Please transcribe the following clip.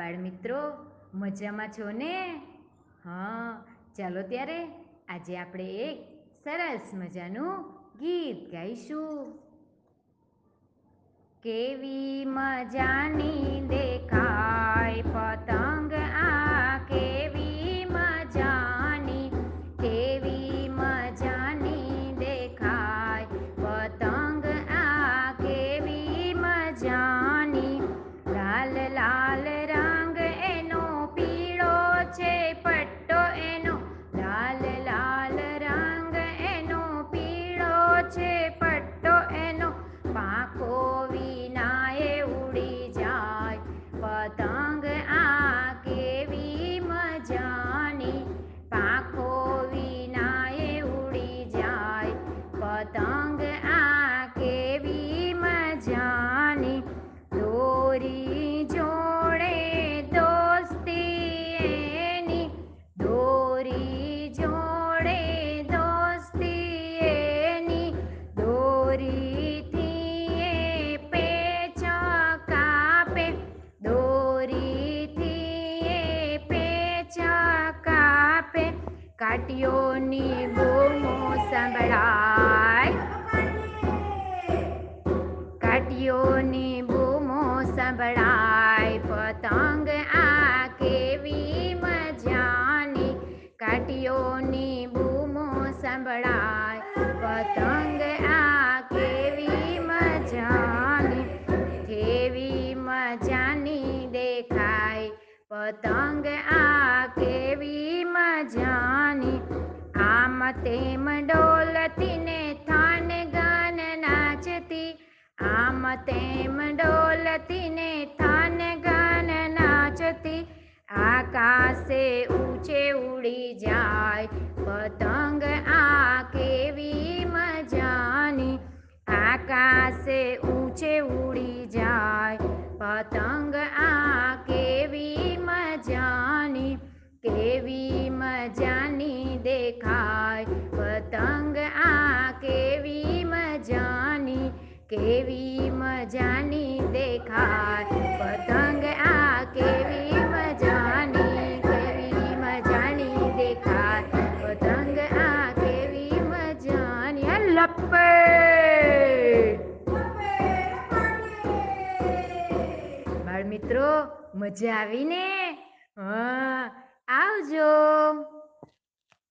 બાળમિત્રો મજામાં છો ને? હા, ચાલો ત્યારે આજે આપણે એક સરસ મજાનું ગીત ગાઈશું. કેવી મજાની દેખાય કાટીઓની બૂમો સંભળાય. કાટિયોની બૂમો સંભળાય. પતંગ આ કેવી મજાની. કાટિયોની બૂમો સંભળાય. પતંગ આ કેવી મજાની. કેવી મજાની દેખાય. પતંગ આ તેમ ડોલતી ને થાન ગાન નાચતી. આમ તેમ ડોલતી ને થાન ગાન નાચતી. આકાશે ઊંચે ઉડી જાય, પતંગ આ કેવી મજાની. આકાશે ઊંચે ઉડી જાય, પતંગ આ કેવી મજાની. કેવી મજાની દેખાય. પતંગ આ કેવી મજાની કેવી મજાની દેખાય. પતંગ આ કેવી મજાની કેવી મજાની દેખાય. પતંગ આ કેવી મજાની. લપે મિત્રો, મજા આવી ને હા, આવજો.